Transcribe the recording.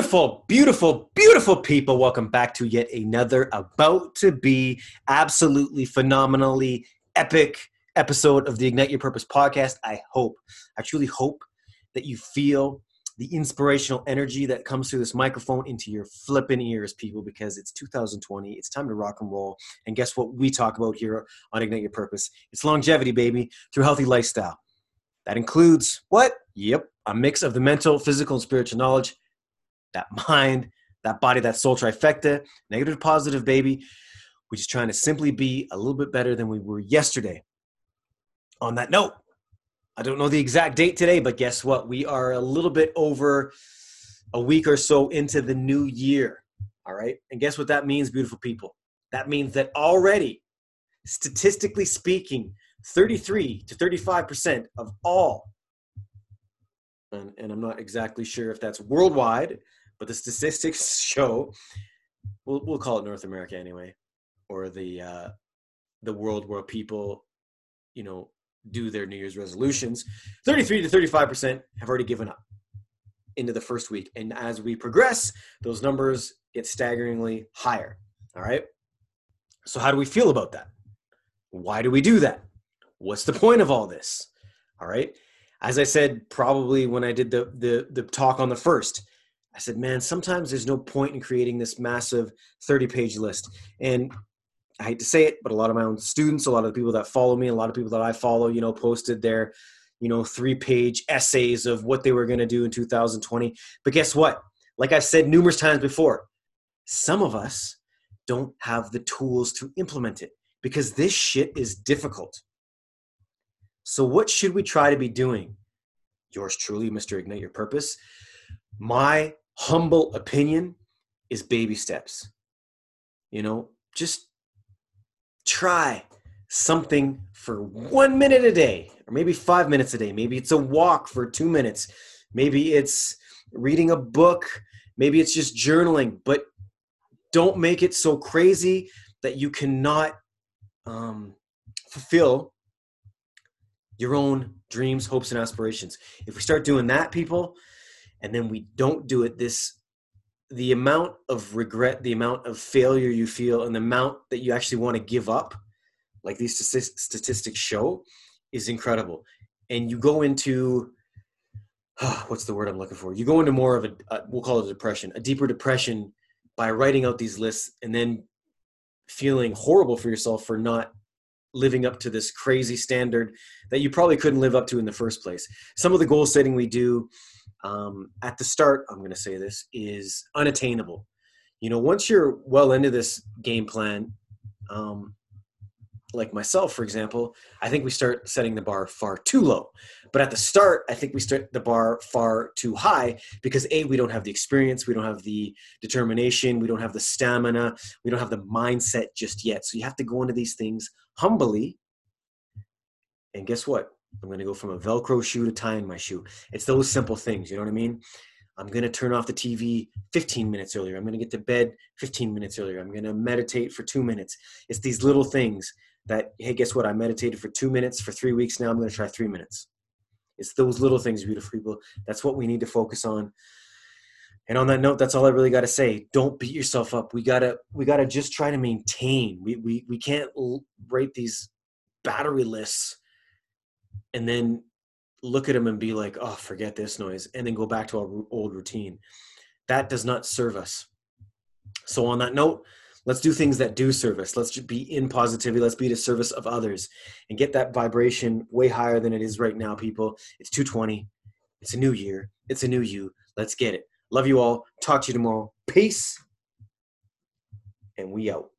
Beautiful, beautiful, beautiful people. Welcome back to yet another about to be absolutely phenomenally epic episode of the Ignite Your Purpose podcast. I hope, I truly hope that you feel the inspirational energy that comes through this microphone into your flipping ears, people, because it's 2020. It's time to rock and roll. And guess what we talk about here on Ignite Your Purpose? It's longevity, baby, through healthy lifestyle. That includes what? Yep, a mix of the mental, physical, and spiritual knowledge that mind, that body, that soul trifecta, negative to positive, baby. We're just trying to simply be a little bit better than we were yesterday. On that note, I don't know the exact date today, but guess what? We are a little bit over a week or so into the new year. All right. And guess what that means, beautiful people? That means that already, statistically speaking, 33 to 35% of all, and, and I'm not exactly sure if that's worldwide, but the statistics show we'll, we'll call it north america anyway or the uh, the world where people you know do their new year's resolutions 33 to 35 percent have already given up into the first week. And as we progress those numbers get staggeringly higher. All right? So how do we feel about that? Why do we do that? What's the point of all this? All right? As i said probably when i did the the, the talk on the first I said, man, sometimes there's no point in creating this massive 30 page list. And I hate to say it, but a lot of my own students, a lot of the people that follow me, a lot of people that I follow, you know, posted their, you know, three page essays of what they were going to do in 2020. But guess what? Like I've said numerous times before, some of us don't have the tools to implement it because this shit is difficult. So, what should we try to be doing? Yours truly, Mr. Ignite Your Purpose. My humble opinion is baby steps. You know, just try something for one minute a day, or maybe five minutes a day. Maybe it's a walk for two minutes. Maybe it's reading a book. Maybe it's just journaling, but don't make it so crazy that you cannot um, fulfill your own dreams, hopes, and aspirations. If we start doing that, people, and then we don't do it this the amount of regret the amount of failure you feel and the amount that you actually want to give up like these statistics show is incredible. And you go into what's the word i'm looking for? You go into more of a, a we'll call it a depression a deeper depression by writing out these lists and then feeling horrible for yourself for not living up to this crazy standard that you probably couldn't live up to in the first place some of the goal setting we do um, at the start, I'm going to say this, is unattainable. You know, once you're well into this game plan, um, like myself, for example, I think we start setting the bar far too low. But at the start, I think we start the bar far too high because A, we don't have the experience, we don't have the determination, we don't have the stamina, we don't have the mindset just yet. So you have to go into these things humbly. And guess what? I'm going to go from a Velcro shoe to tying my shoe. It's those simple things. You know what I mean? I'm going to turn off the TV 15 minutes earlier. I'm going to get to bed 15 minutes earlier. I'm going to meditate for two minutes. It's these little things that, hey, guess what? I meditated for two minutes for three weeks. Now I'm going to try three minutes. It's those little things, beautiful people. That's what we need to focus on. And on that note, that's all I really got to say. Don't beat yourself up. We gotta, we gotta just try to maintain. We, we, we can't rate these battery lists and then look at them and be like, oh, forget this noise, and then go back to our old routine. That does not serve us. So, on that note, let's do things that do service. Let's be in positivity. Let's be the service of others and get that vibration way higher than it is right now, people. It's 220. It's a new year. It's a new you. Let's get it. Love you all. Talk to you tomorrow. Peace. And we out.